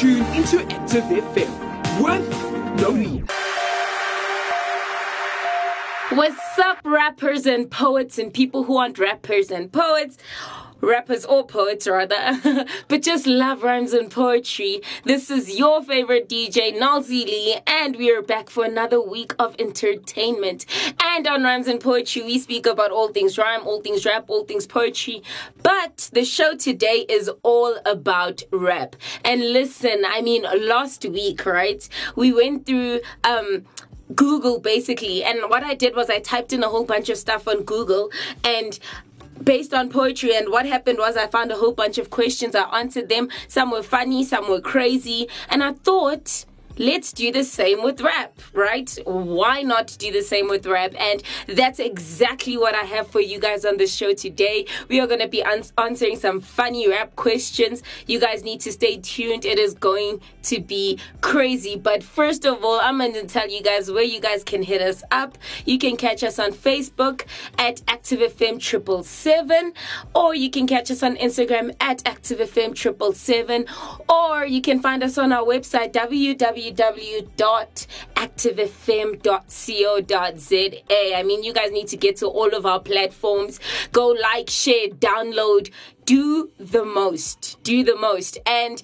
tune into Active FM with No Need. What's up, rappers and poets and people who aren't rappers and poets? Rappers or poets rather, but just love rhymes and poetry. This is your favorite DJ, Noelzii, and we are back for another week of entertainment. And on Rhymes and Poetry, we speak about all things rhyme, all things rap, all things poetry. But the show today is all about rap. And listen, I mean, last week, right, we went through, um, Google basically. And what I did was I typed in a whole bunch of stuff on Google and based on poetry and what happened was I found a whole bunch of questions. I answered them. Some were funny some were crazy. And I thought let's do the same with rap, right? Why not do the same with rap? And that's exactly what I have for you guys on the show today. We are going to be ans- answering some funny rap questions. You guys need to stay tuned. It is going to be crazy. But first of all, I'm going to tell you guys where you guys can hit us up. You can catch us on Facebook at ActiveFM triple seven, or you can catch us on Instagram at ActiveFM triple seven, or you can find us on our website www www.activefm.co.za. I mean, you guys need to get to all of our platforms. Go like, share, download, do the most. Do the most. And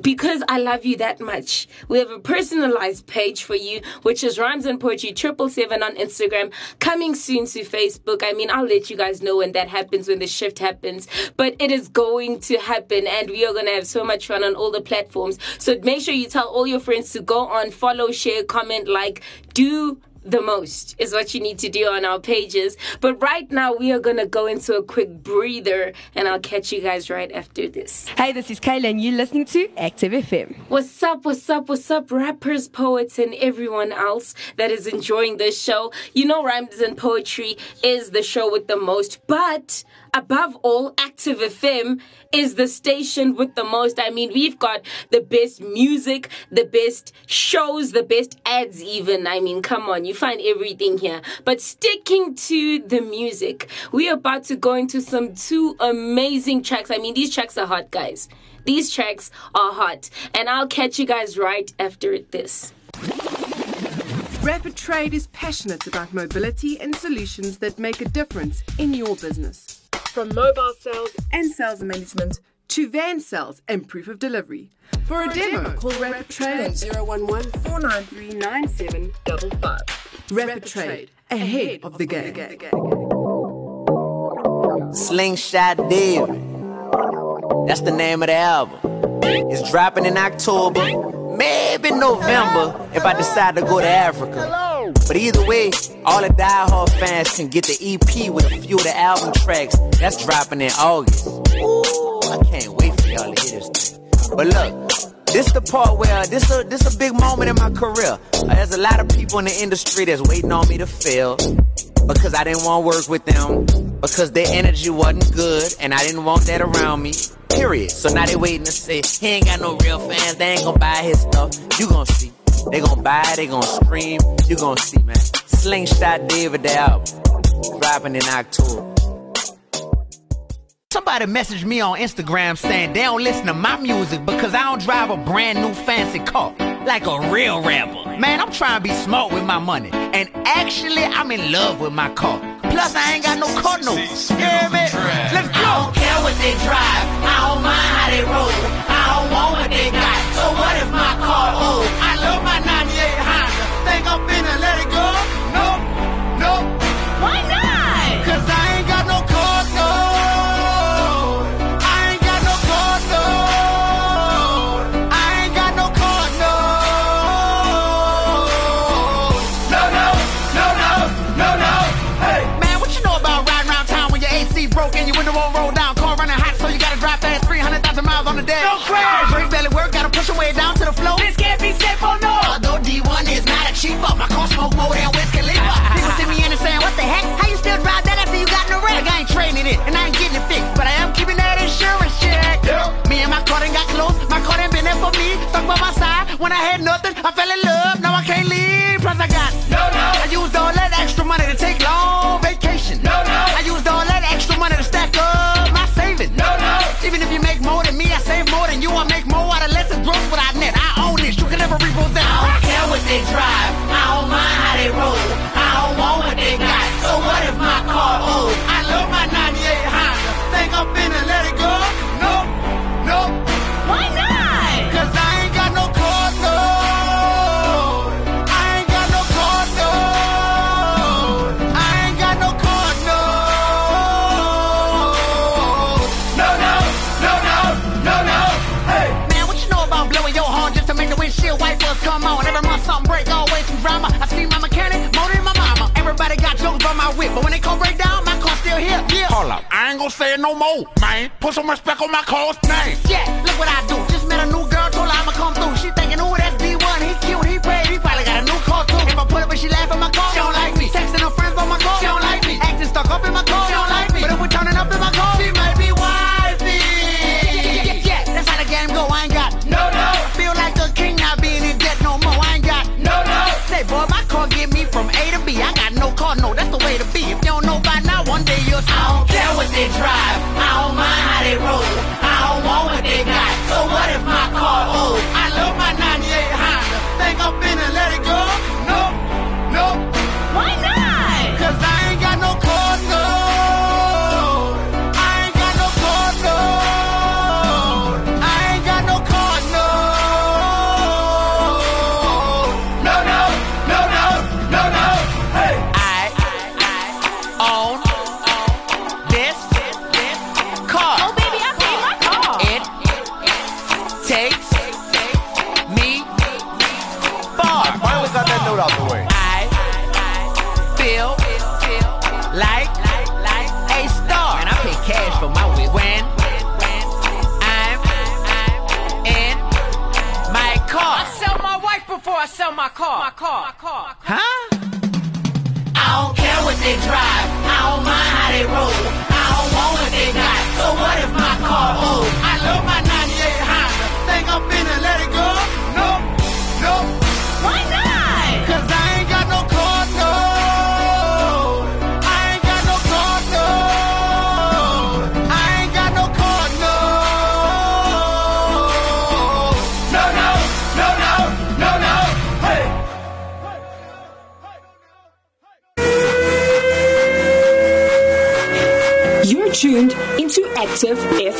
because I love you that much, we have a personalized page for you, which is Rhymes and Poetry Triple Seven on Instagram, coming soon to Facebook. I mean, I'll let you guys know when that happens, when the shift happens, but it is going to happen, and we are to have so much fun on all the platforms. So make sure you tell all your friends to go on, follow, share, comment, like, do the most is what you need to do on our pages. But right now, we are going to go into a quick breather, and I'll catch you guys right after this. Hey, this is Kayla, and you're listening to Active FM. What's up, what's up, what's up, rappers, poets, and everyone else that is enjoying this show? You know, Rhymes and Poetry is the show with the most, but above all, Active FM is the station with the most. I mean, we've got the best music, the best shows, the best ads, even. I mean, come on, you find everything here. But sticking to the music, we're about to go into some two amazing tracks. I mean, these tracks are hot, guys. These tracks are hot. And I'll catch you guys right after this. Rapid Trade is passionate about mobility and solutions that make a difference in your business. From mobile sales and sales management to van sales and proof of delivery. For a demo, call Rapid Trade on 011 493 9755. Rapid Trade, ahead of the game. Slingshot Deal. That's the name of the album. It's dropping in October, maybe November if I decide to go to Africa. But either way, all the diehard fans can get the EP with a few of the album tracks. That's dropping in August. Ooh, I can't wait for y'all to hear this. But look, this the part where this a this a big moment in my career. There's a lot of people in the industry that's waiting on me to fail because I didn't want to work with them because their energy wasn't good and I didn't want that around me. Period. So now they waiting to say he ain't got no real fans. They ain't gonna buy his stuff. You gonna see. They gonna buy. They gonna scream. You gonna see, man. Slingshot David the album dropping in October. Somebody messaged me on Instagram saying they don't listen to my music because I don't drive a brand new fancy car like a real rapper. Man, I'm trying to be smart with my money. And actually, I'm in love with my car. Plus, I ain't got no car notes. Yeah, man. Let's go. I don't care what they drive. I don't mind how they roll. I Think I'm finna let it go? Nope. Nope. Why not? Cause I ain't got no car note. I ain't got no car note. I ain't got no car note. No, no, no, no, no, no. Hey. Man, what you know about riding around town when your AC broke and your window won't roll down? Car running hot, so you gotta drive fast 300,000 miles on the dash. Don't crash. Brake belly work, gotta push your way down to the floor. This can't be safe, oh no. D1 is not a cheap up, my car smoke more than Wiz Khalifa. People see me in and saying, what the heck? How you still drive that after you got in the wreck? Like I ain't trading it, and I ain't getting it fixed, but I am keeping that insurance check. Yeah. Me and my car done got close, my car done been there for me. Stuck by my side, when I had nothing, I fell in love, now I can't leave. Plus I got, No, no. I used all that extra money to take long come on. Every month something break, always some drama. I see my mechanic, more than my mama. Everybody got jokes about my whip, but when they come break down, my car still here. Yeah. Hold up, I ain't gonna say it no more, man. Put some respect on my car's name. Yeah, look what I do. Just met a new girl, told her I'ma come through. She thinking, ooh, that's D1. He cute, he paid, he probably got a new car too. If I put up and she laugh at my car, she don't like me. Texting her friends on my car, she don't like me. Acting stuck up in my car, they drive. Car. My car. Into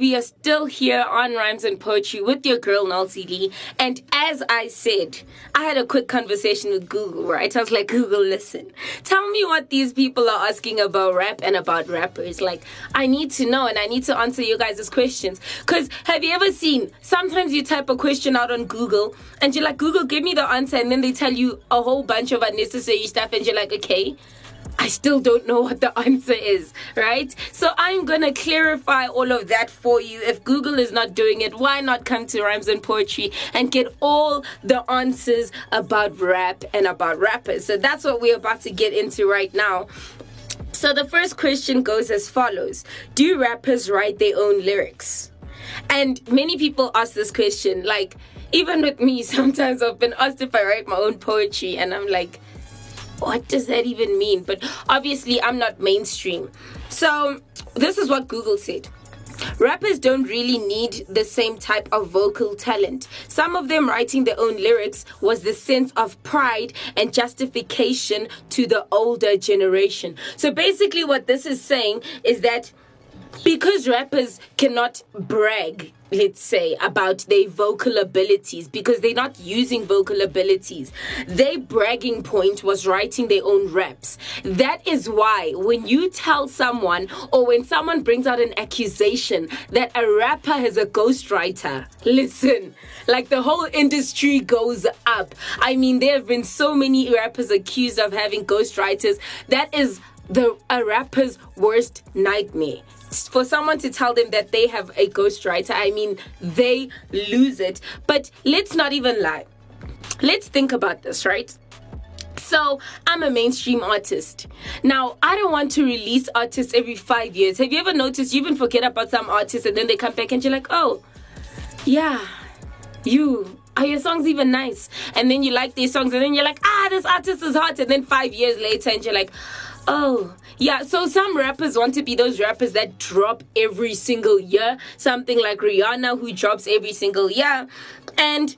We are still here on Rhymes and Poetry with your girl Noelzii. And as I said, I had a quick conversation with Google, right? I was like, Google, listen, tell me what these people are asking about rap and about rappers. Like, I need to know and I need to answer you guys' questions. Because have you ever seen, sometimes you type a question out on Google and you're like, Google, give me the answer. And then they tell you a whole bunch of unnecessary stuff and you're like, okay. I still don't know what the answer is, right? So I'm gonna clarify all of that for you. If Google is not doing it, why not come to Rhymes and Poetry and get all the answers about rap and about rappers? So that's what we're about to get into right now. So the first question goes as follows Do rappers write their own lyrics? And many people ask this question, like, even with me, sometimes I've been asked if I write my own poetry, and I'm like, what does that even mean? But obviously, I'm not mainstream. So, this is what Google said. Rappers don't really need the same type of vocal talent. Some of them writing their own lyrics was the sense of pride and justification to the older generation. So basically, what this is saying is that because rappers cannot brag let's say about their vocal abilities because they're not using vocal abilities. Their bragging point was writing their own raps. That is why when you tell someone or when someone brings out an accusation that a rapper has a ghostwriter listen like the whole industry goes up. I mean there have been so many rappers accused of having ghostwriters. That is the a rapper's worst nightmare for someone to tell them that they have a ghostwriter, I mean, they lose it. But let's not even lie. Let's think about this, right? So, I'm a mainstream artist. Now, I don't want to release artists every five years. Have you ever noticed you even forget about some artists and then they come back and you're like, oh, yeah, you. Are your songs even nice? And then you like these songs, and then you're like, ah, this artist is hot. And then five years later, and you're like, Oh, yeah. So some rappers want to be those rappers that drop every single year. Something like Rihanna, who drops every single year. And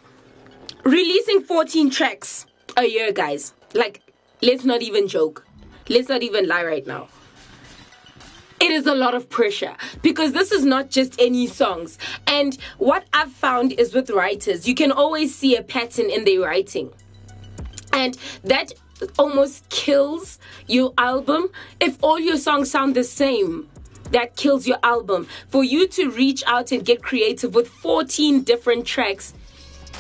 releasing 14 tracks a year, guys. Like, let's not even joke. Let's not even lie right now. It is a lot of pressure because this is not just any songs. And what I've found is with writers, you can always see a pattern in their writing. And that almost kills your album if all your songs sound the same. that kills your album. For you to reach out and get creative with 14 different tracks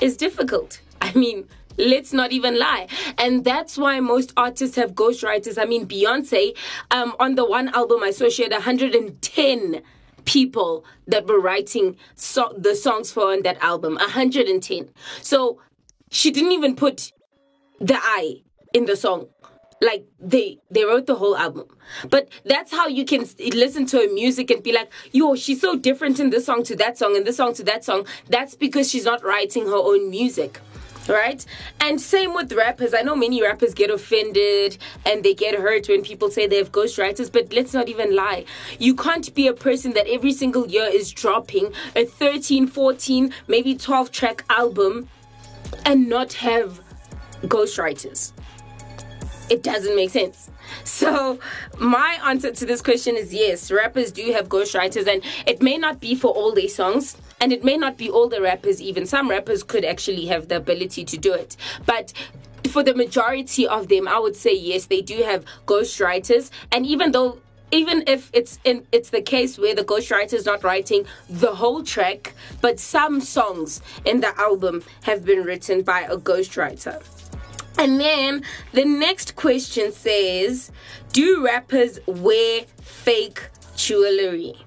is difficult. I mean, let's not even lie. And that's why most artists have ghostwriters. I mean, Beyonce, um, on the one album I saw, she had 110 people that were writing so- the songs for on that album 110 so she didn't even put the i in the song. Like they they wrote the whole album. But that's how you can listen to her music and be like yo she's so different in this song to that song and this song to that song. That's because she's not writing her own music right? And same with rappers. I know many rappers get offended and they get hurt when people say they have ghostwriters but let's not even lie. You can't be a person that every single year is dropping a 13 14 maybe 12 track album and not have ghostwriters it doesn't make sense. So, my answer to this question is yes, rappers do have ghostwriters, and it may not be for all their songs, and it may not be all the rappers, even. Some rappers could actually have the ability to do it. But for the majority of them, I would say yes, they do have ghostwriters, and even though even if it's in it's the case where the ghostwriter is not writing the whole track, but some songs in the album have been written by a ghostwriter. And then the next question says, do rappers wear fake jewelry?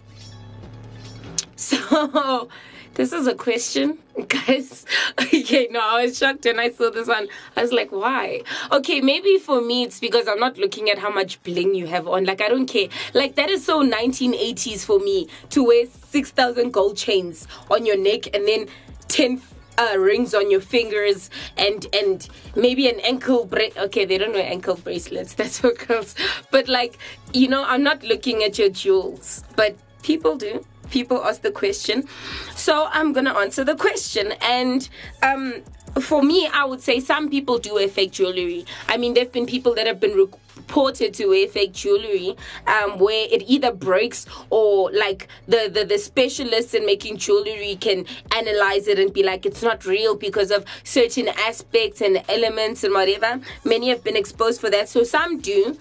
So this is a question, guys. Okay, no, I was shocked when I saw this one. I was like, why? Okay, maybe for me it's because I'm not looking at how much bling you have on. Like, I don't care. Like, that is so 1980s for me to wear 6,000 gold chains on your neck and then 10 uh, rings on your fingers and and maybe an ankle bra- okay they don't wear ankle bracelets that's for girls. But like you know i'm not looking at your jewels but people do. People ask the question. So i'm gonna answer the question. And um for me i would say some people do wear fake jewelry. I mean there have been people that have been reported to wear fake jewelry um, where it either breaks or like the, the the specialists in making jewelry can analyze it and be like it's not real because of certain aspects and elements and whatever. Many have been exposed for that. So some do.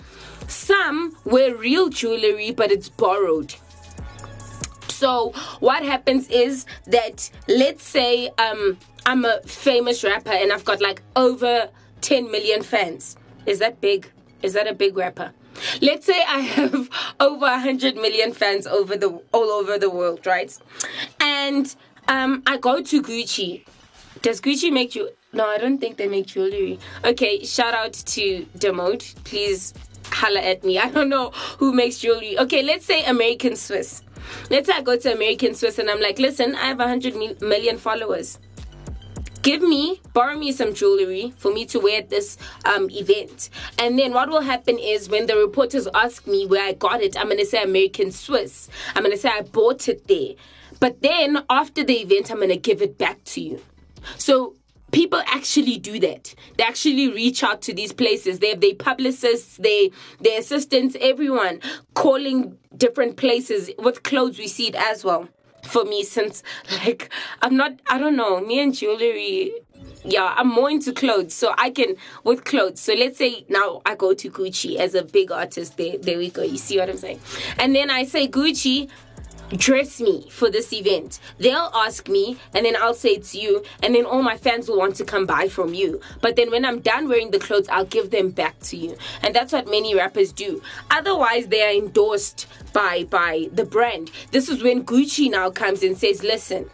Some wear real jewelry but it's borrowed. So what happens is that let's say um I'm a famous rapper and I've got like over 10 million fans. Is that big? Is that a big rapper? Let's say I have over 100 million fans over the all over the world, right? And um I go to Gucci. Does Gucci make you No, I don't think they make jewelry. Okay, shout out to Demote. Please holla at me. I don't know who makes jewelry. Okay, let's say American Swiss. Let's say I go to American Swiss and I'm like, listen, I have 100 mi- followers. Give me, borrow me some jewelry for me to wear at this um, event. And then what will happen is when the reporters ask me where I got it, I'm going to say American Swiss. I'm going to say I bought it there. But then after the event, I'm going to give it back to you. So people actually do that. They actually reach out to these places. They have their publicists, they their assistants, everyone calling different places with clothes. We see it as well. For me, since like I'm not, I don't know, me and jewelry. Yeah, I'm more into clothes, so I can with clothes. So let's say now I go to Gucci as a big artist. There, there we go. You see what I'm saying? And then I say Gucci, dress me for this event. They'll ask me, and then I'll say it's you, and then all my fans will want to come buy from you. But then when I'm done wearing the clothes, I'll give them back to you. And that's what many rappers do. Otherwise, they are endorsed by by the brand. This is when Gucci now comes and says, listen.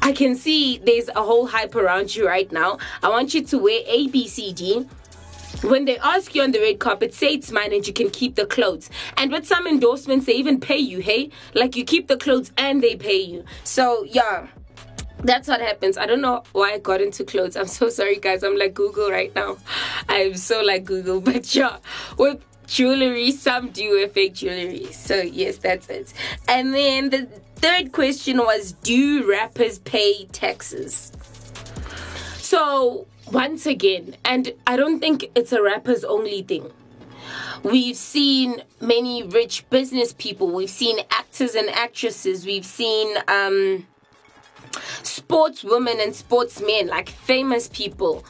I can see there's a whole hype around you right now. I want you to wear A, B, C, D when they ask you on the red carpet, say it's mine and you can keep the clothes. And with some endorsements, they even pay you, hey? Like you keep the clothes and they pay you. So, yeah. That's what happens. I don't know why I got into clothes. I'm so sorry, guys. I'm like Google right now. I'm so like Google. But yeah, with jewelry, some do wear fake jewelry. So, yes, that's it. And then the third question was Do rappers pay taxes? So, once again, and I don't think it's a rapper's only thing. We've seen many rich business people, we've seen actors and actresses, we've seen um, sportswomen and sportsmen, like famous people,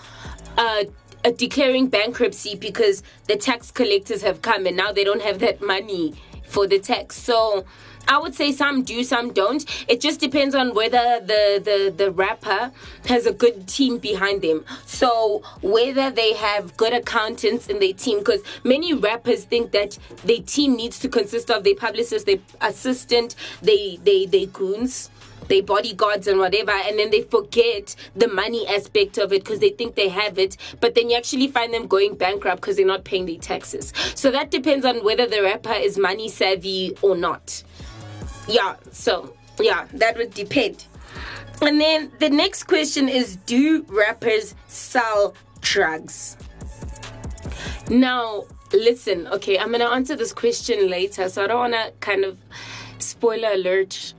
uh, uh, declaring bankruptcy because the tax collectors have come and now they don't have that money for the tax. So I would say some do, some don't. It just depends on whether the, the, the rapper has a good team behind them. So whether they have good accountants in their team, because many rappers think that their team needs to consist of their publicist, their assistant, they they they goons they bodyguards and whatever and then they forget the money aspect of it because they think they have it but then you actually find them going bankrupt because they're not paying their taxes so that depends on whether the rapper is money savvy or not yeah so yeah that would depend and then the next question is do rappers sell drugs now listen okay i'm gonna answer this question later so i don't want to kind of spoiler alert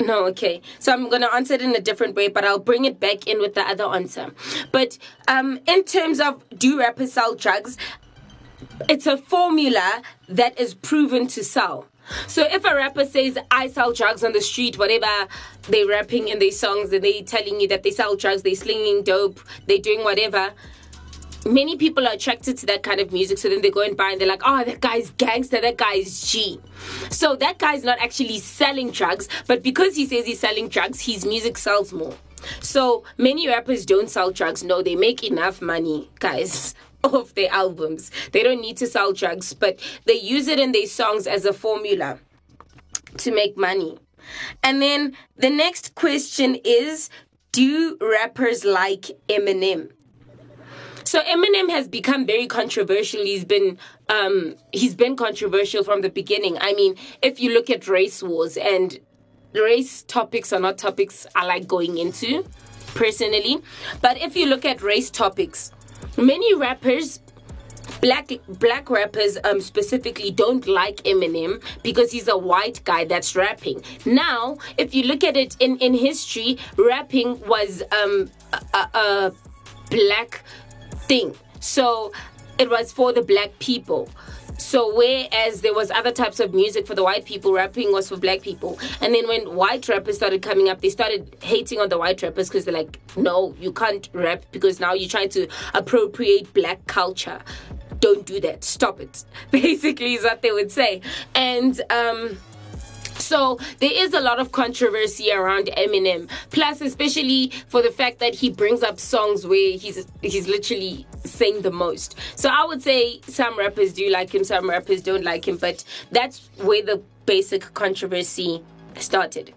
no, okay. So I'm going to answer it in a different way, but I'll bring it back in with the other answer. But um, in terms of do rappers sell drugs, it's a formula that is proven to sell. So if a rapper says I sell drugs on the street, whatever they're rapping in their songs, and they telling you that they sell drugs, they're slinging dope, they're doing whatever, many people are attracted to that kind of music. So then they go and buy and they're like oh that guy's gangster that guy's g. So that guy's not actually selling drugs but because he says he's selling drugs his music sells more. So many rappers don't sell drugs. No they make enough money guys off their albums they don't need to sell drugs but they use it in their songs as a formula to make money and then the next question is do rappers like eminem so Eminem has become very controversial. He's been um, he's been controversial from the beginning. I mean, if you look at race wars and race topics are not topics I like going into personally, but if you look at race topics, many rappers black black rappers um specifically don't like Eminem because he's a white guy that's rapping. Now, if you look at it in in history, rapping was um a, a, black thing. So it was for the black people. So whereas there was other types of music for the white people, rapping was for black people. And then when white rappers started coming up, they started hating on the white rappers because they're like, no, you can't rap because now you're trying to appropriate black culture. Don't do that. Stop it. Basically is what they would say. And um so there is a lot of controversy around Eminem. Plus, especially for the fact that he brings up songs where he's he's literally saying the most. So I would say some rappers do like him, some rappers don't like him, but that's where the basic controversy started.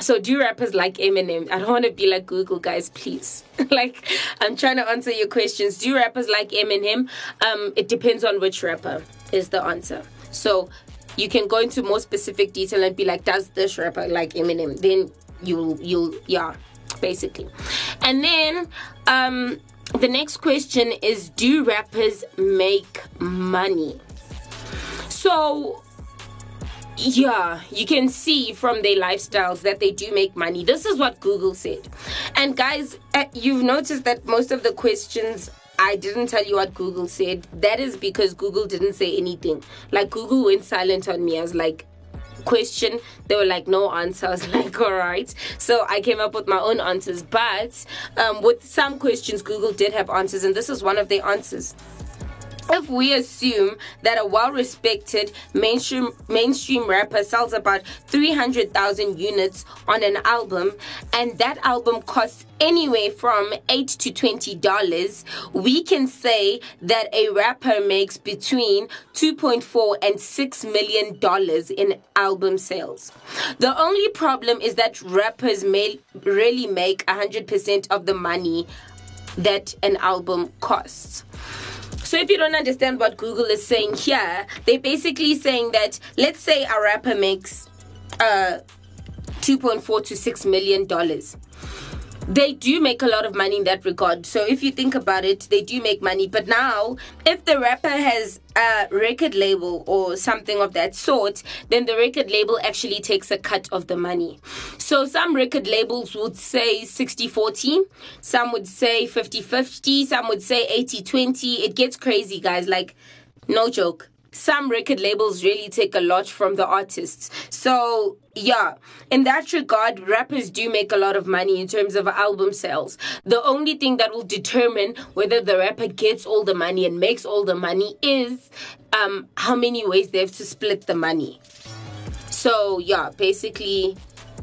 So do rappers like Eminem? I don't want to be like Google guys, please. like I'm trying to answer your questions. Do rappers like Eminem? Um, it depends on which rapper is the answer. So you can go into more specific detail and be like, does this rapper like Eminem? Then you'll you'll yeah, basically. And then um the next question is do rappers make money? So yeah, you can see from their lifestyles that they do make money. This is what Google said. And guys, uh, you've noticed that most of the questions I didn't tell you what Google said. That is because Google didn't say anything. Like Google went silent on me. I was like, question they were like no answer i was like all right so i came up with my own answers but um, with some questions google did have answers and this is one of the answers if we assume that a well-respected mainstream mainstream rapper sells about 300,000 units on an album and that album costs anywhere from 8 to 20 dollars we can say that a rapper makes between 2.4 and 6 million dollars in album sales. The only problem is that rappers may really make 100% of the money that an album costs so if you don't understand what Google is saying here, they're basically saying that let's say a rapper makes uh 2.4 to 6 million dollars they do make a lot of money in that regard. So if you think about it, they do make money. But now, if the rapper has a record label or something of that sort, then the record label actually takes a cut of the money. So some record labels would say 60 40, some would say 50 50, some would say 80 20. It gets crazy, guys. Like, no joke some record labels really take a lot from the artists. So, yeah, in that regard, rappers do make a lot of money in terms of album sales. The only thing that will determine whether the rapper gets all the money and makes all the money is um, how many ways they have to split the money. So, yeah, basically,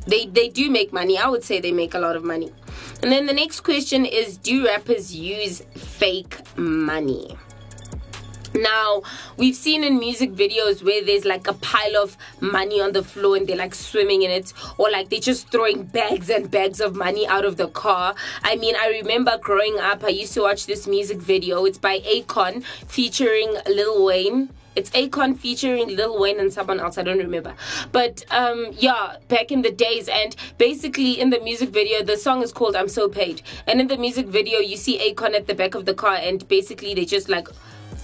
they, they do make money. I would say they make a lot of money. And then the next question is Do rappers use fake money? Now, we've seen in music videos where there's like a pile of money on the floor and they're like swimming in it, or like they're just throwing bags and bags of money out of the car. I mean, I remember growing up, I used to watch this music video. It's by Akon featuring Lil Wayne. It's Akon featuring Lil Wayne and someone else, I don't remember. But um, yeah, back in the days, and basically in the music video, the song is called I'm So Paid. And in the music video, you see Akon at the back of the car, and basically they just like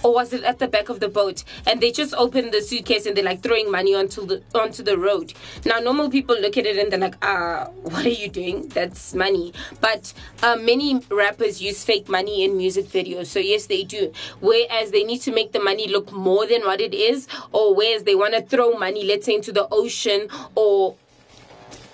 or was it at the back of the boat? And they just open the suitcase and they're like throwing money onto the onto the road. Now normal people look at it and they're like ah what are you doing? That's money. But uh, many rappers use fake money in music videos. So yes they do. Whereas they need to make the money look more than what it is or whereas they want to throw money let's say into the ocean or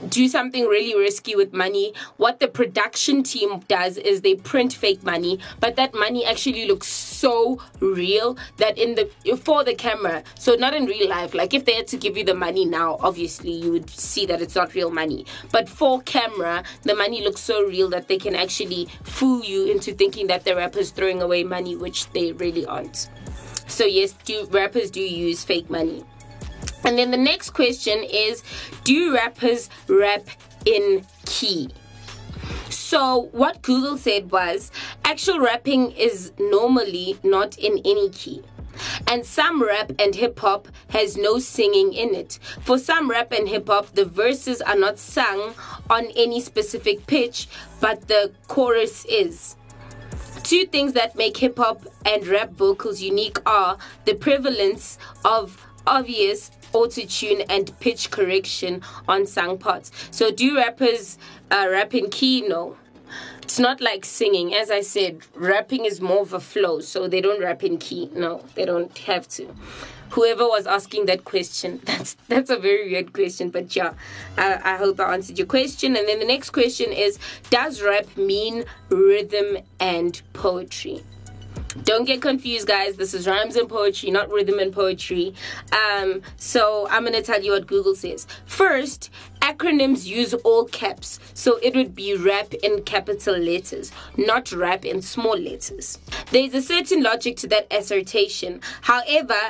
do something really risky with money. What the production team does is they print fake money, but that money actually looks so real that in the for the camera, so not in real life. Like if they had to give you the money now, obviously you would see that it's not real money. But for camera, the money looks so real that they can actually fool you into thinking that the rapper's throwing away money, which they really aren't. So yes, do rappers do use fake money. And then the next question is Do rappers rap in key? So, what Google said was actual rapping is normally not in any key. And some rap and hip hop has no singing in it. For some rap and hip hop, the verses are not sung on any specific pitch, but the chorus is. Two things that make hip hop and rap vocals unique are the prevalence of obvious auto-tune and pitch correction on sung parts. So do rappers uh, rap in key? No. It's not like singing. As I said, rapping is more of a flow, so they don't rap in key. No, they don't have to. Whoever was asking that question, that's that's a very weird question, but yeah, I, I hope I answered your question. And then the next question is, does rap mean rhythm and poetry? Don't get confused, guys. This is rhymes and poetry, not rhythm and poetry. Um, so I'm to tell you what Google says. First, acronyms use all caps, so it would be rap in capital letters, not rap in small letters. There's a certain logic to that assertion. However,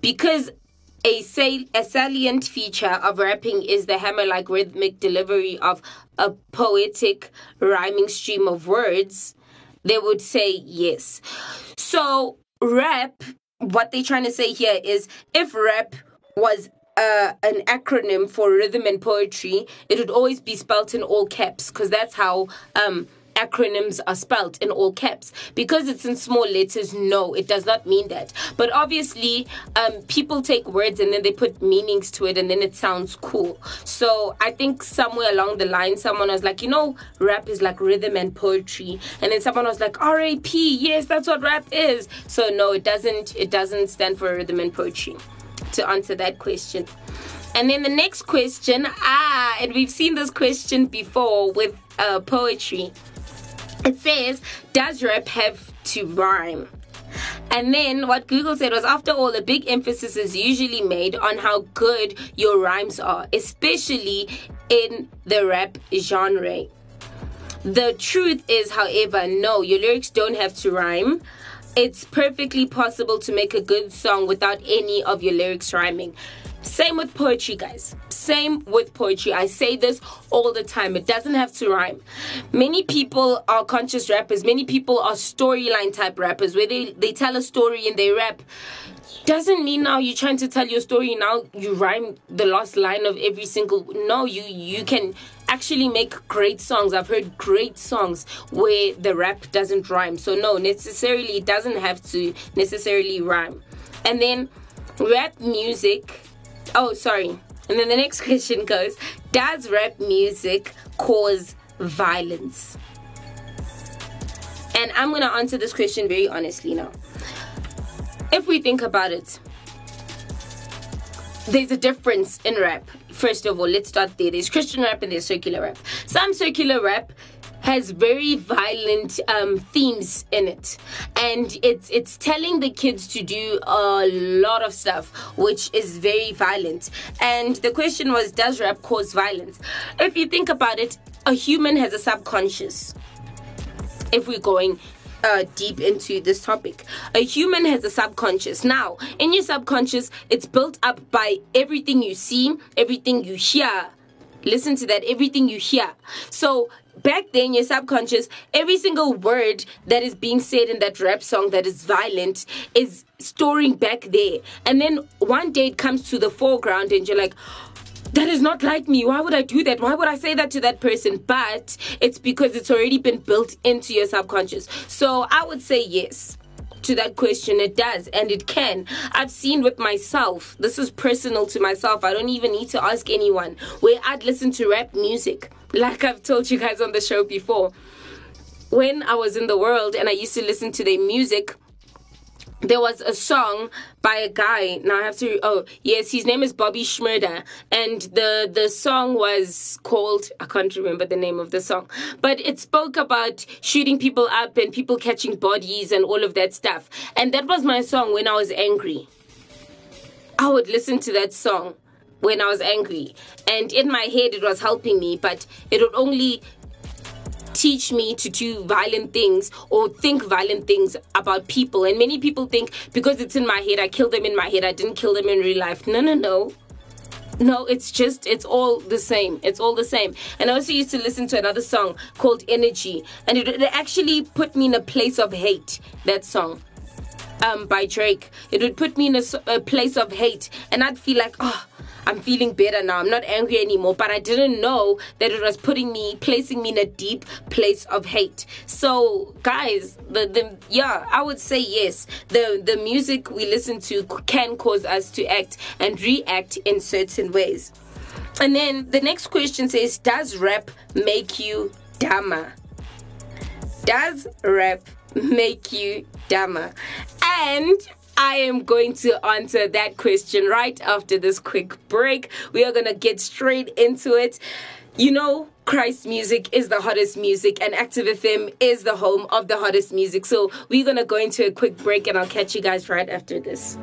because a, sal- a salient feature of rapping is the hammer like rhythmic delivery of a poetic rhyming stream of words they would say yes. So, rap, what they're trying to say here is if rap was uh, an acronym for rhythm and poetry, it would always be spelt in all caps because that's how um, acronyms are spelt in all caps. Because it's in small letters, no, it does not mean that. But obviously, um, people take words and then they put meanings to it and then it sounds cool. So I think somewhere along the line, someone was like, you know, rap is like rhythm and poetry. And then someone was like, RAP, yes, that's what rap is. So no, it doesn't, it doesn't stand for rhythm and poetry to answer that question. And then the next question, ah, and we've seen this question before with uh, poetry. It says, Does rap have to rhyme? And then what Google said was after all, a big emphasis is usually made on how good your rhymes are, especially in the rap genre. The truth is, however, no, your lyrics don't have to rhyme. It's perfectly possible to make a good song without any of your lyrics rhyming. Same with poetry, guys. Same with poetry. I say this all the time. It doesn't have to rhyme. Many people are conscious rappers. Many people are storyline type rappers where they, they tell a story and they rap. Doesn't mean now you're trying to tell your story now you rhyme the last line of every single no you you can actually make great songs i've heard great songs where the rap doesn't rhyme so no necessarily it doesn't have to necessarily rhyme and then rap music Oh, sorry. And then the next question goes Does rap music cause violence? And I'm going to answer this question very honestly now. If we think about it, there's a difference in rap. First of all, let's start there. There's Christian rap and there's secular rap. Some secular rap has very violent um, themes in it, and it's it's telling the kids to do a lot of stuff, which is very violent. And the question was, does rap cause violence? If you think about it, a human has a subconscious. If we're going uh, deep into this topic. A human has a subconscious. Now, in your subconscious, it's built up by everything you see, everything you hear. Listen to that, everything you hear. So, back then, your subconscious, every single word that is being said in that rap song that is violent is storing back there. And then one day it comes to the foreground, and you're like, that is not like me. Why would I do that? Why would I say that to that person? But it's because it's already been built into your subconscious. So I would say yes to that question. It does, and it can. I've seen with myself, this is personal to myself. I don't even need to ask anyone, where I'd listen to rap music, like I've told you guys on the show before. When I was in the world and I used to listen to their music, there was a song by a guy. Now I have to. Oh yes, his name is Bobby Shmurda, and the the song was called. I can't remember the name of the song, but it spoke about shooting people up and people catching bodies and all of that stuff. And that was my song when I was angry. I would listen to that song when I was angry, and in my head it was helping me, but it would only teach me to do violent things or think violent things about people. And many people think because it's in my head, I killed them in my head, I didn't kill them in real life. No, no, no. No, it's just, it's all the same. It's all the same. And I also used to listen to another song called Energy. And it, it actually put me in a place of hate, that song. Um, by Drake. It would put me in a place of hate, and I'd feel like, oh, I'm feeling better now. I'm not angry anymore. But I didn't know that it was putting me, placing me in a deep place of hate. So, guys, the the yeah, I would say yes. The the music we listen to can cause us to act and react in certain ways. And then the next question says, does rap make you dumber? Does rap make you dumber? And I am going to answer that question right after this quick break. We are going to get straight into it. You know, Christ music is the hottest music, and Active FM is the home of the hottest music. So, we're going to go into a quick break, and I'll catch you guys right after this.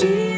see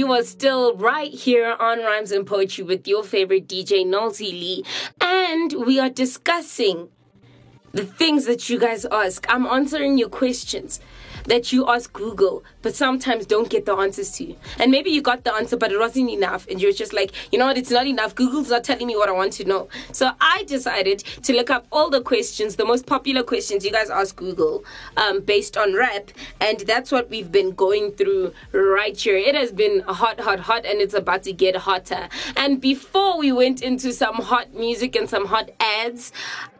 You are still right here on Rhymes and Poetry with your favorite DJ, Noelzii. And we are discussing the things that you guys ask. I'm answering your questions that you ask Google, but sometimes don't get the answers to. And maybe you got the answer, but it wasn't enough. And you're just like, you know what, it's not enough. Google's not telling me what I want to know. So I decided to look up all the questions, the most popular questions you guys ask Google um, based on rap. And that's what we've been going through right here. It has been hot, hot, hot, and it's about to get hotter. And before we went into some hot music and some hot ads,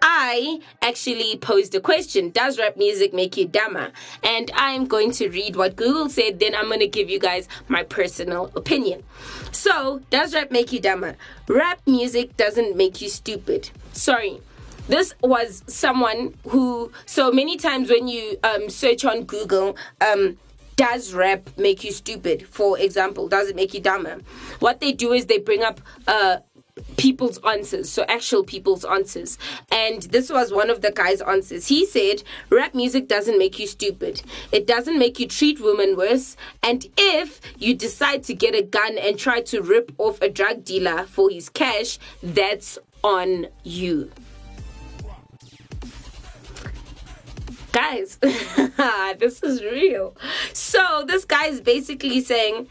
I actually posed a question Does rap music make you dumber? And I'm going to read what Google said, then I'm going to give you guys my personal opinion. So, does rap make you dumber? Rap music doesn't make you stupid. Sorry. This was someone who, so many times when you um, search on Google, um, does rap make you stupid? For example, does it make you dumber? What they do is they bring up uh, people's answers, so actual people's answers. And this was one of the guy's answers. He said, Rap music doesn't make you stupid, it doesn't make you treat women worse. And if you decide to get a gun and try to rip off a drug dealer for his cash, that's on you. Guys, this is real. So, this guy is basically saying,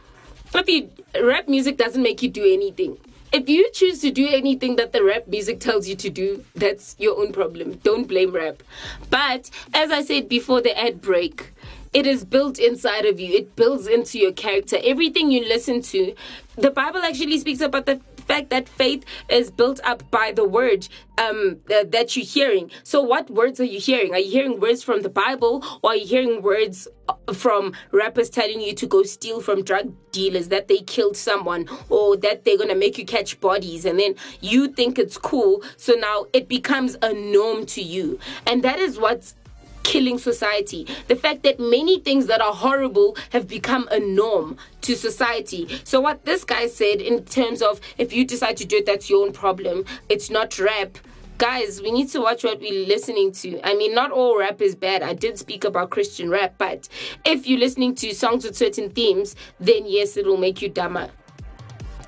if you rap music doesn't make you do anything. If you choose to do anything that the rap music tells you to do, that's your own problem. Don't blame rap. But as I said before the ad break, it is built inside of you. It builds into your character. Everything you listen to, the Bible actually speaks about the fact that faith is built up by the word um, that you're hearing. So, what words are you hearing? Are you hearing words from the Bible, or are you hearing words uh, from rappers telling you to go steal from drug dealers that they killed someone, or that they're gonna make you catch bodies, and then you think it's cool? So now it becomes a norm to you, and that is what's killing society. The fact that many things that are horrible have become a norm to society. So, what this guy said in terms of if you decide to do it, that's your own problem, it's not rap. Guys, we need to watch what we're listening to. I mean, not all rap is bad. I did speak about Christian rap, but if you're listening to songs with certain themes, then yes, it will make you dumber.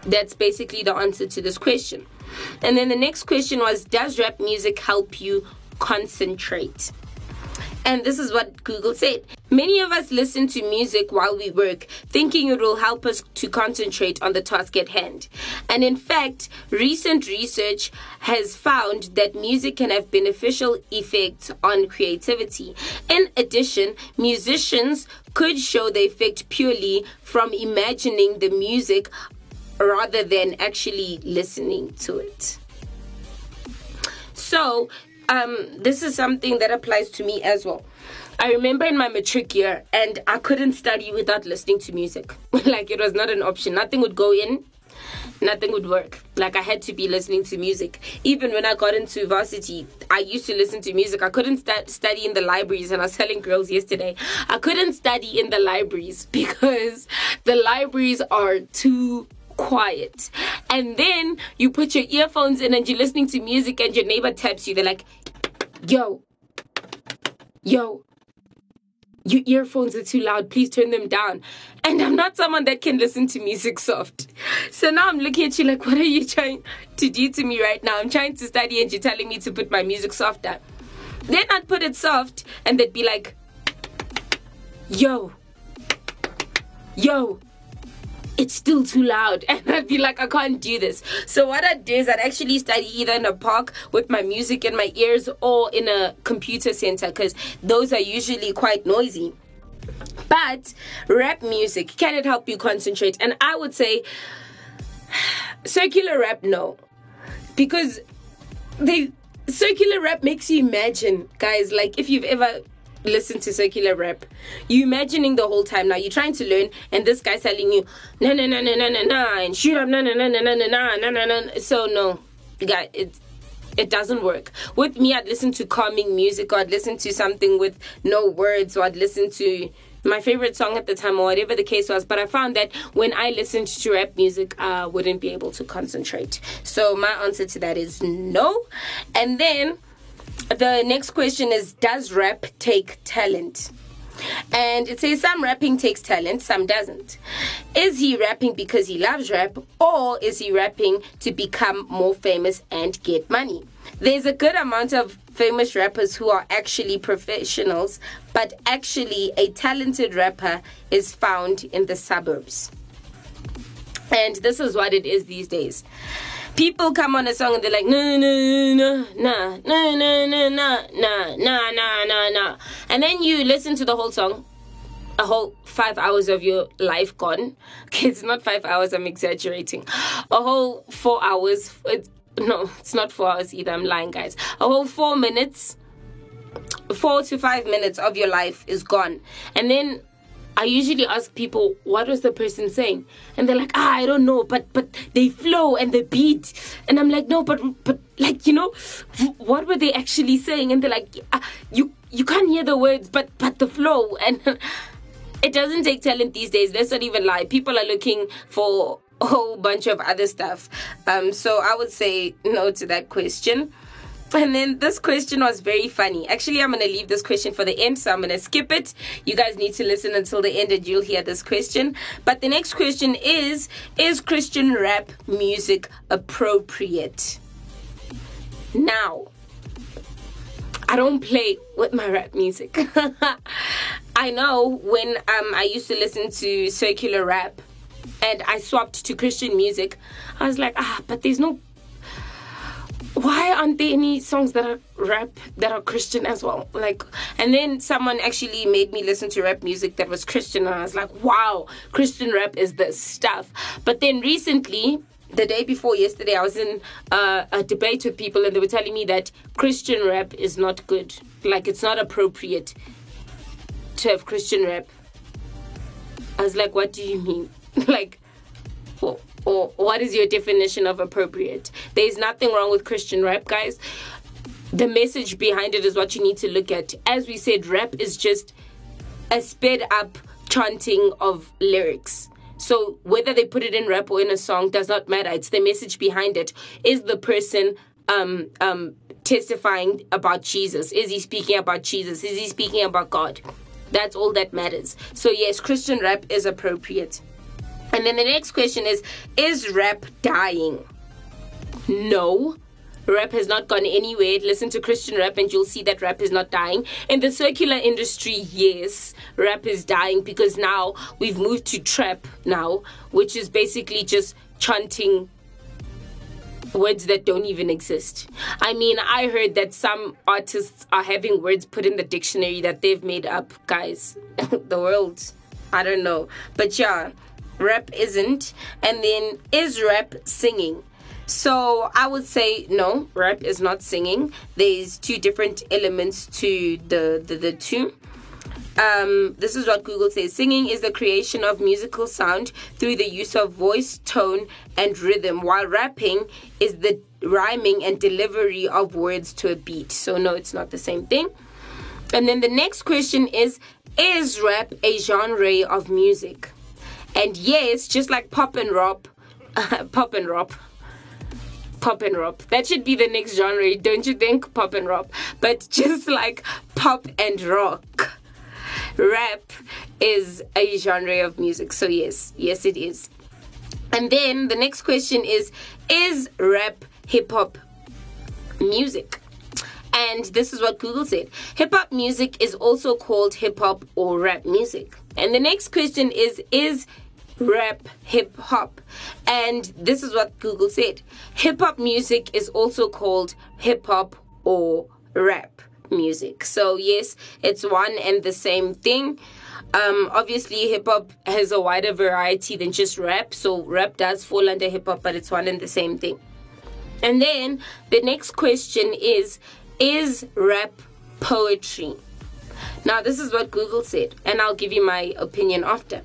That's basically the answer to this question. And then the next question was Does rap music help you concentrate? And this is what Google said. Many of us listen to music while we work, thinking it will help us to concentrate on the task at hand. And in fact, recent research has found that music can have beneficial effects on creativity. In addition, musicians could show the effect purely from imagining the music rather than actually listening to it. So, um, this is something that applies to me as well. I remember in my matric year, and I couldn't study without listening to music. like, it was not an option. Nothing would go in, nothing would work. Like, I had to be listening to music. Even when I got into varsity, I used to listen to music. I couldn't st- study in the libraries, and I was telling girls yesterday, I couldn't study in the libraries because the libraries are too quiet. And then you put your earphones in and you're listening to music and your neighbor taps you. They're like, yo, yo, your earphones are too loud. Please turn them down. And I'm not someone that can listen to music soft. So now I'm looking at you like, what are you trying to do to me right now? I'm trying to study and you're telling me to put my music softer. Then I'd put it soft and they'd be like, yo, yo, it's still too loud and i'd be like i can't do this. So what i'd do is i'd actually study either in a park with my music in my ears or in a computer center because those are usually quite noisy. But rap music can it help you concentrate? And i would say secular rap no. Because they secular rap makes you imagine guys like if you've ever listen to secular rap. You imagining the whole time now. You're trying to learn, and this guy's telling you no no no no no no no and shoot up no no no no no no no no no. So no, guy, it it doesn't work. With me, I'd listen to calming music, or I'd listen to something with no words, or I'd listen to my favorite song at the time, or whatever the case was. But I found that when I listened to rap music, I wouldn't be able to concentrate. So my answer to that is no. And then the next question is Does rap take talent? And it says some rapping takes talent, some doesn't. Is he rapping because he loves rap, or is he rapping to become more famous and get money? There's a good amount of famous rappers who are actually professionals, but actually, a talented rapper is found in the suburbs. And this is what it is these days people come on a song and they're like, no, no, no, no, no, no, no, no, no, no, no, no, no. And then you listen to the whole song, a whole five hours of your life gone. Okay, it's not five hours, I'm exaggerating. A whole four hours. It's, no, it's not four hours either, I'm lying, guys. A whole four minutes, four to five minutes of your life is gone. And then I usually ask people, what was the person saying? And they're like, ah, I don't know, but but they flow and the beat. And I'm like, no, but but like you know, what were they actually saying? And they're like, ah, you you can't hear the words, but but the flow. And it doesn't take talent these days. Let's not even lie. People are looking for a whole bunch of other stuff. Um, so I would say no to that question. And then this question was very funny. Actually, I'm going to leave this question for the end, so I'm going to skip it. You guys need to listen until the end and you'll hear this question. But the next question is Is Christian rap music appropriate? Now, I don't play with my rap music. I know when um, I used to listen to secular rap, and I swapped to Christian music, I was like, ah, but there's no. Why aren't there any songs that are rap that are Christian as well? Like, and then someone actually made me listen to rap music that was Christian, and I was like, wow, Christian rap is the stuff. But then recently, the day before yesterday, I was in uh, a debate with people, and they were telling me that Christian rap is not good. Like, it's not appropriate to have Christian rap. I was like, what do you mean? like, or, or what is your definition of appropriate? There's nothing wrong with Christian rap, guys. The message behind it is what you need to look at. As we said, rap is just a sped up chanting of lyrics. So whether they put it in rap or in a song does not matter. It's the message behind it. Is the person um, um, testifying about Jesus? Is he speaking about Jesus? Is he speaking about God? That's all that matters. So yes, Christian rap is appropriate. And then the next question is Is rap dying? No. Rap has not gone anywhere. Listen to Christian rap and you'll see that rap is not dying. In the secular industry, yes, rap is dying because now we've moved to trap now, which is basically just chanting words that don't even exist. I mean, I heard that some artists are having words put in the dictionary that they've made up, guys. the world, I don't know. But yeah, rap isn't. And then is rap singing? So I would say no, rap is not singing. There's two different elements to the the, the two. Um, this is what Google says. Singing is the creation of musical sound through the use of voice, tone, and rhythm, while rapping is the rhyming and delivery of words to a beat. So, no, it's not the same thing. And then the next question is Is rap a genre of music? And yes, just like pop and rock, pop and rock, pop and rock. That should be the next genre, don't you think? Pop and rock. But just like pop and rock, rap is a genre of music. So, yes, yes, it is. And then the next question is Is rap hip hop music? And this is what Google said hip hop music is also called hip hop or rap music. And the next question is Is rap hip hop? And this is what Google said hip hop music is also called hip hop or rap music. So, yes, it's one and the same thing. Um, obviously, hip hop has a wider variety than just rap. So, rap does fall under hip hop, but it's one and the same thing. And then the next question is Is rap poetry? Now, this is what Google said, and I'll give you my opinion after.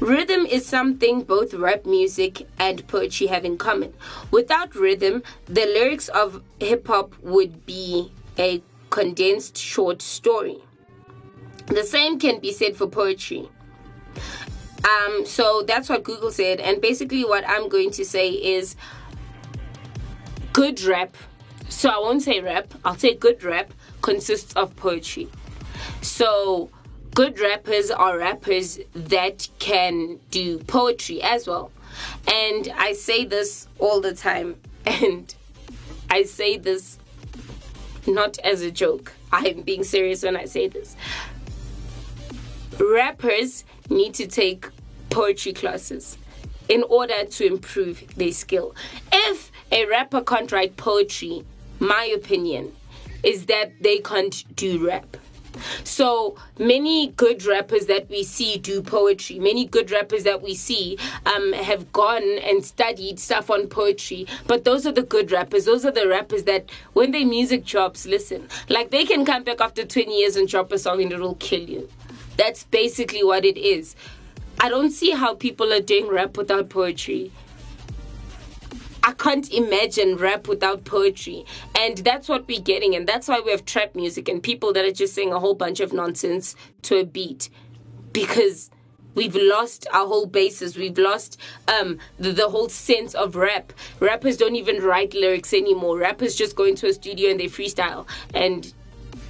Rhythm is something both rap music and poetry have in common. Without rhythm, the lyrics of hip hop would be a condensed short story. The same can be said for poetry. Um, so that's what Google said, and basically, what I'm going to say is good rap. So I won't say rap, I'll say good rap consists of poetry. So good rappers are rappers that can do poetry as well. And I say this all the time, and I say this not as a joke. I'm being serious when I say this. Rappers need to take poetry classes in order to improve their skill. If a rapper can't write poetry, my opinion is that they can't do rap. So many good rappers that we see do poetry. Many good rappers that we see um, have gone and studied stuff on poetry. But those are the good rappers. Those are the rappers that when their music drops, listen. Like they can come back after 20 years and drop a song and it'll kill you. That's basically what it is. I don't see how people are doing rap without poetry. I can't imagine rap without poetry. And that's what we're getting. And that's why we have trap music and people that are just saying a whole bunch of nonsense to a beat. Because we've lost our whole basis. We've lost um, the, the whole sense of rap. Rappers don't even write lyrics anymore. Rappers just go into a studio and they freestyle. And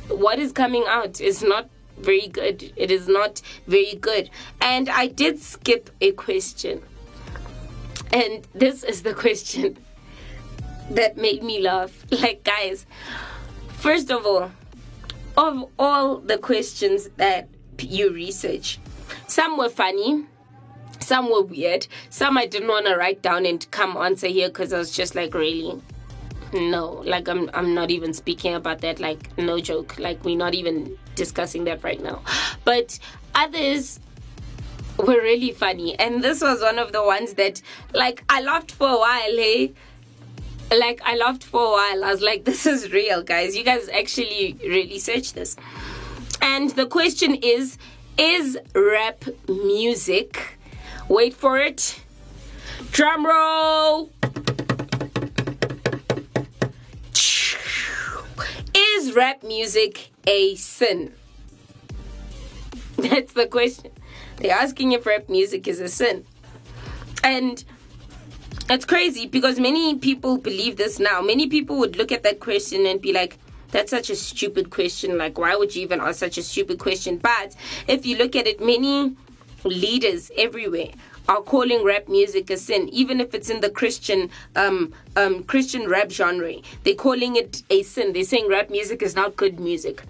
what is coming out is not very good. It is not very good. And I did skip a question. And this is the question that made me laugh. Like, guys, first of all, of all the questions that you research, some were funny, Some were weird. Some I didn't want to write down and come answer here because I was just like, really? No, like I'm I'm not even speaking about that. Like no joke. Like we're not even discussing that right now. But others were really funny, and this was one of the ones that like I laughed for a while. Hey, like I laughed for a while. I was like, this is real, guys. You guys actually really search this. And the question is, is rap music? Wait for it. Drum roll. Is rap music a sin? That's the question. They're asking if rap music is a sin. And it's crazy because many people believe this now. Many people would look at that question and be like, that's such a stupid question. Like, why would you even ask such a stupid question? But if you look at it, many leaders everywhere are calling rap music a sin, even if it's in the Christian um, um, Christian rap genre. They're calling it a sin. They're saying rap music is not good music.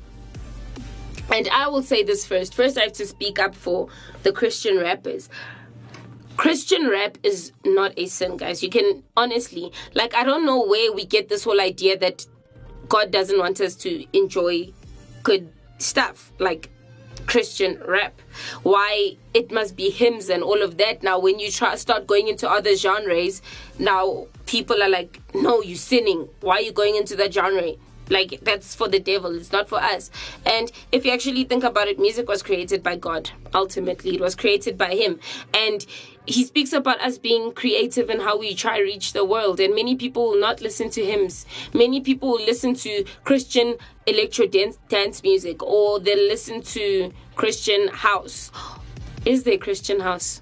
And I will say this first. First, I have to speak up for the Christian rappers. Christian rap is not a sin, guys. You can honestly, like, I don't know where we get this whole idea that God doesn't want us to enjoy good stuff like Christian rap. Why it must be hymns and all of that. Now, when you try start going into other genres, now people are like, "No, you're sinning. Why are you going into that genre?" Like that's for the devil. It's not for us. And if you actually think about it, music was created by God. Ultimately, it was created by Him, and he speaks about us being creative and how we try to reach the world and many people will not listen to hymns many people will listen to christian electro dance, dance music or they'll listen to christian house is there christian house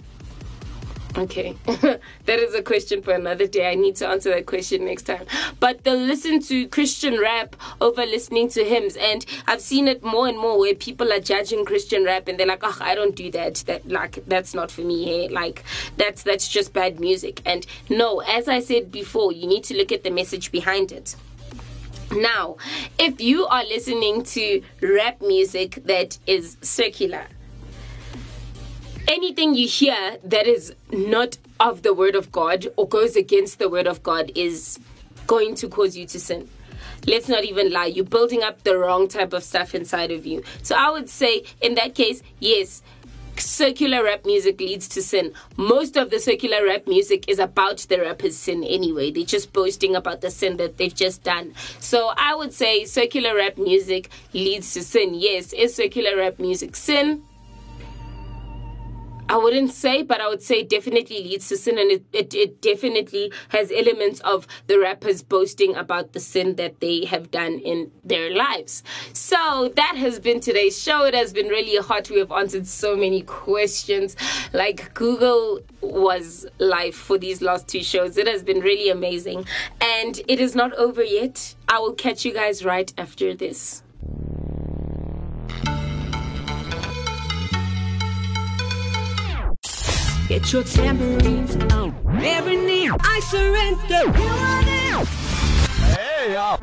Okay, that is a question for another day. I need to answer that question next time. But they'll listen to Christian rap over listening to hymns, and I've seen it more and more where people are judging Christian rap, and they're like, "Oh, I don't do that. That like that's not for me. Hey, like that's that's just bad music." And no, as I said before, you need to look at the message behind it. Now, if you are listening to rap music that is secular, anything you hear that is not of the word of God or goes against the word of God is going to cause you to sin. Let's not even lie. You're building up the wrong type of stuff inside of you. So I would say, in that case, yes, secular rap music leads to sin. Most of the secular rap music is about the rapper's sin anyway. They're just boasting about the sin that they've just done. So I would say secular rap music leads to sin. Yes, is secular rap music sin? I wouldn't say, but I would say definitely leads to sin, and it, it, it definitely has elements of the rappers boasting about the sin that they have done in their lives. So that has been today's show. It has been really hot. We have answered so many questions. Like Google was live for these last two shows. It has been really amazing, and it is not over yet. I will catch you guys right after this. Get your tambourines on. Every knee, I surrender. You are there. Hey, y'all.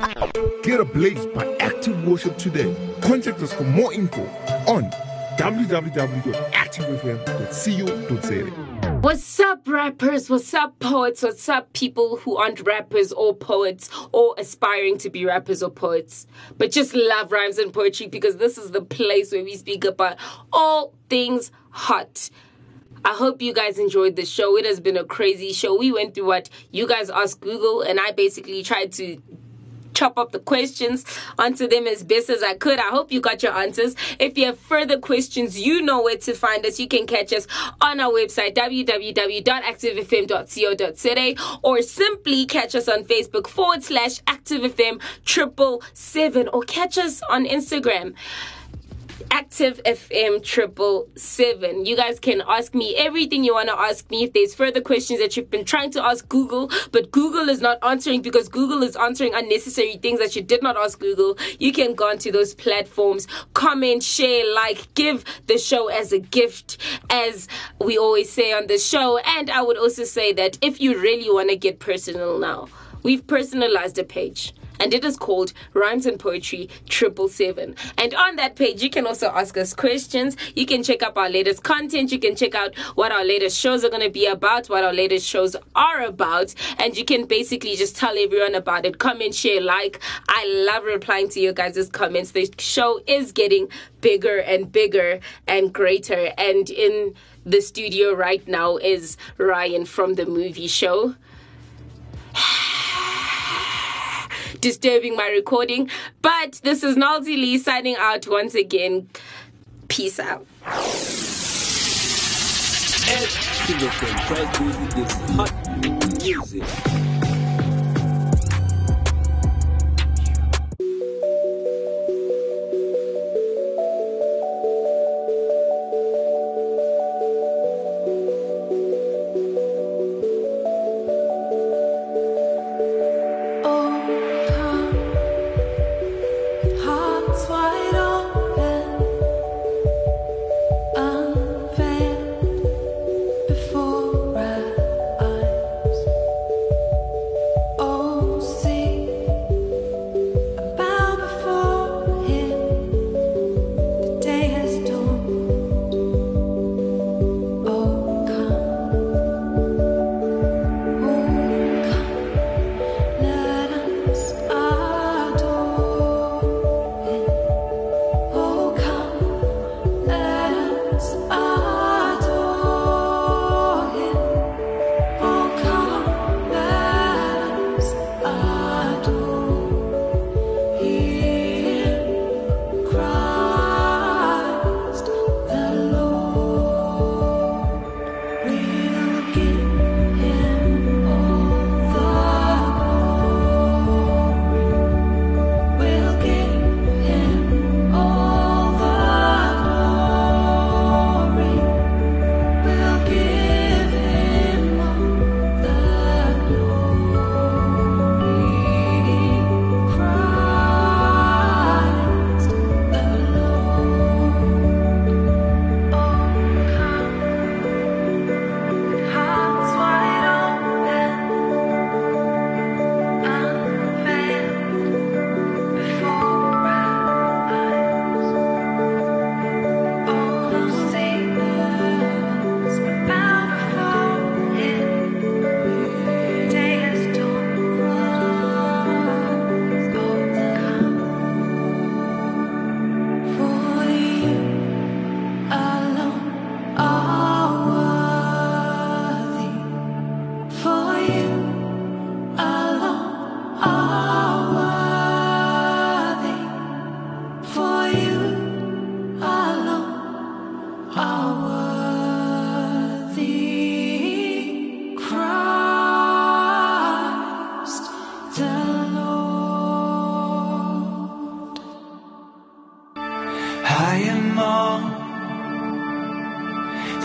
Get ablaze by active worship today. Contact us for more info on www.activefm.co.za. What's up, rappers? What's up, poets? What's up, people who aren't rappers or poets or aspiring to be rappers or poets, but just love rhymes and poetry because this is the place where we speak about all things hot. I hope you guys enjoyed the show. It has been a crazy show. We went through what you guys asked Google, and I basically tried to chop up the questions, answer them as best as I could. I hope you got your answers. If you have further questions, you know where to find us. You can catch us on our website, www.activefm.co.za, or simply catch us on Facebook forward slash ActiveFM triple seven, or catch us on Instagram. Active FM triple seven. You guys can ask me everything you want to ask me. If there's further questions that you've been trying to ask Google, but Google is not answering because Google is answering unnecessary things that you did not ask Google, you can go onto those platforms, comment, share, like, give the show as a gift, as we always say on the show. And I would also say that if you really want to get personal now, we've personalized a page. And it is called Rhymes and Poetry Triple Seven. And on that page, you can also ask us questions. You can check out our latest content. You can check out what our latest shows are going to be about, what our latest shows are about, and you can basically just tell everyone about it. Comment, share, like. I love replying to your guys' comments. The show is getting bigger and bigger and greater. And in the studio right now is Ryan from the movie show. Disturbing my recording, but this is Noelzii signing out once again. Peace out. Active FM tries music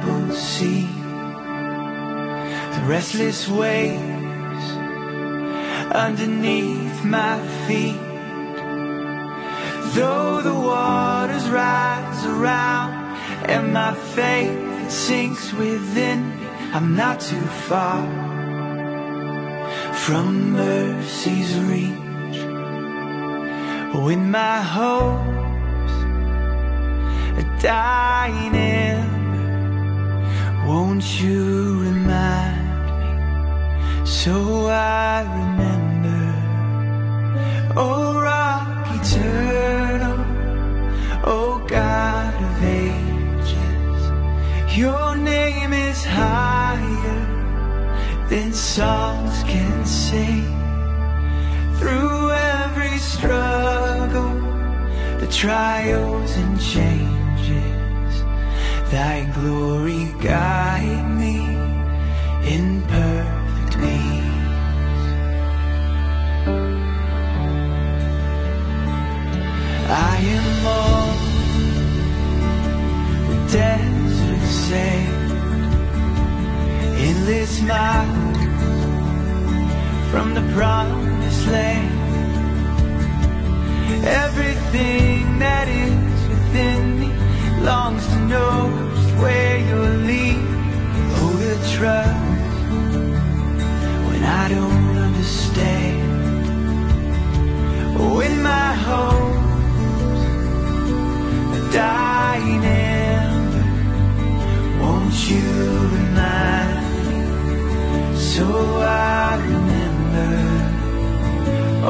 hot music. restless waves underneath my feet. Though the waters rise around and my faith sinks within I'm not too far from mercy's reach. When my hopes are dying in, won't you remind? Me so I remember, oh rock eternal, oh God of ages, your name is higher than songs can sing. Through every struggle, the trials and changes, Thy glory guide me in perfect peace. I am all the desert in endless miles from the promised land. Everything that is within longs to know just where you're leading. Oh, to trust when I don't understand. When my hopes are dying ember, won't you remind me so I remember?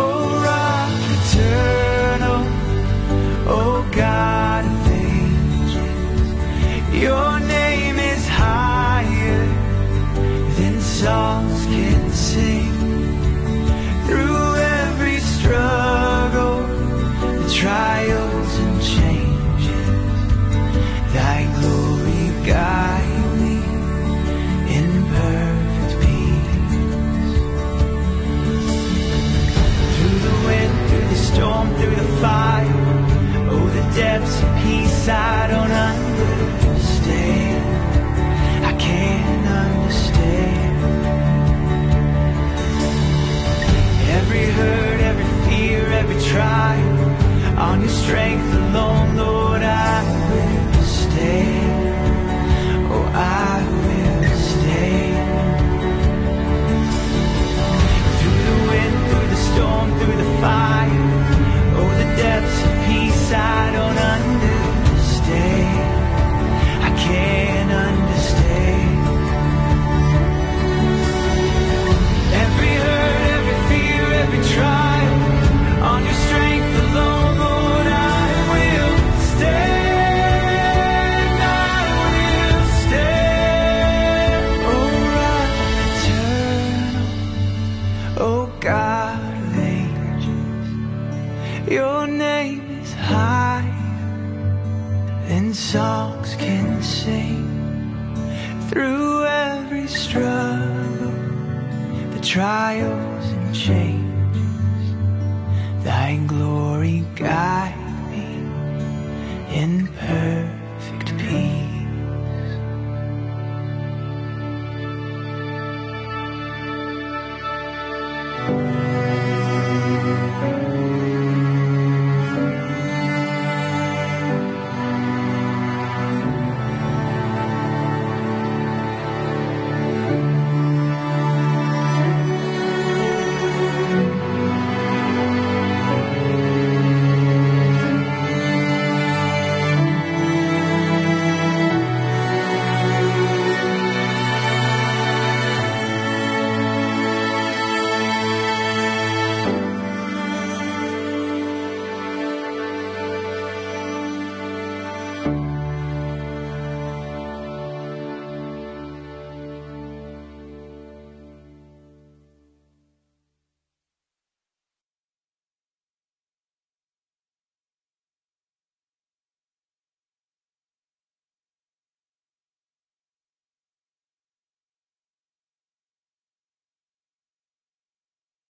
Oh, rock eternal, oh your name is higher than songs can sing. Through every struggle, the trials and changes, thy glory guide me in perfect peace. Through the wind, through the storm, through the fire, oh, the depths of peace I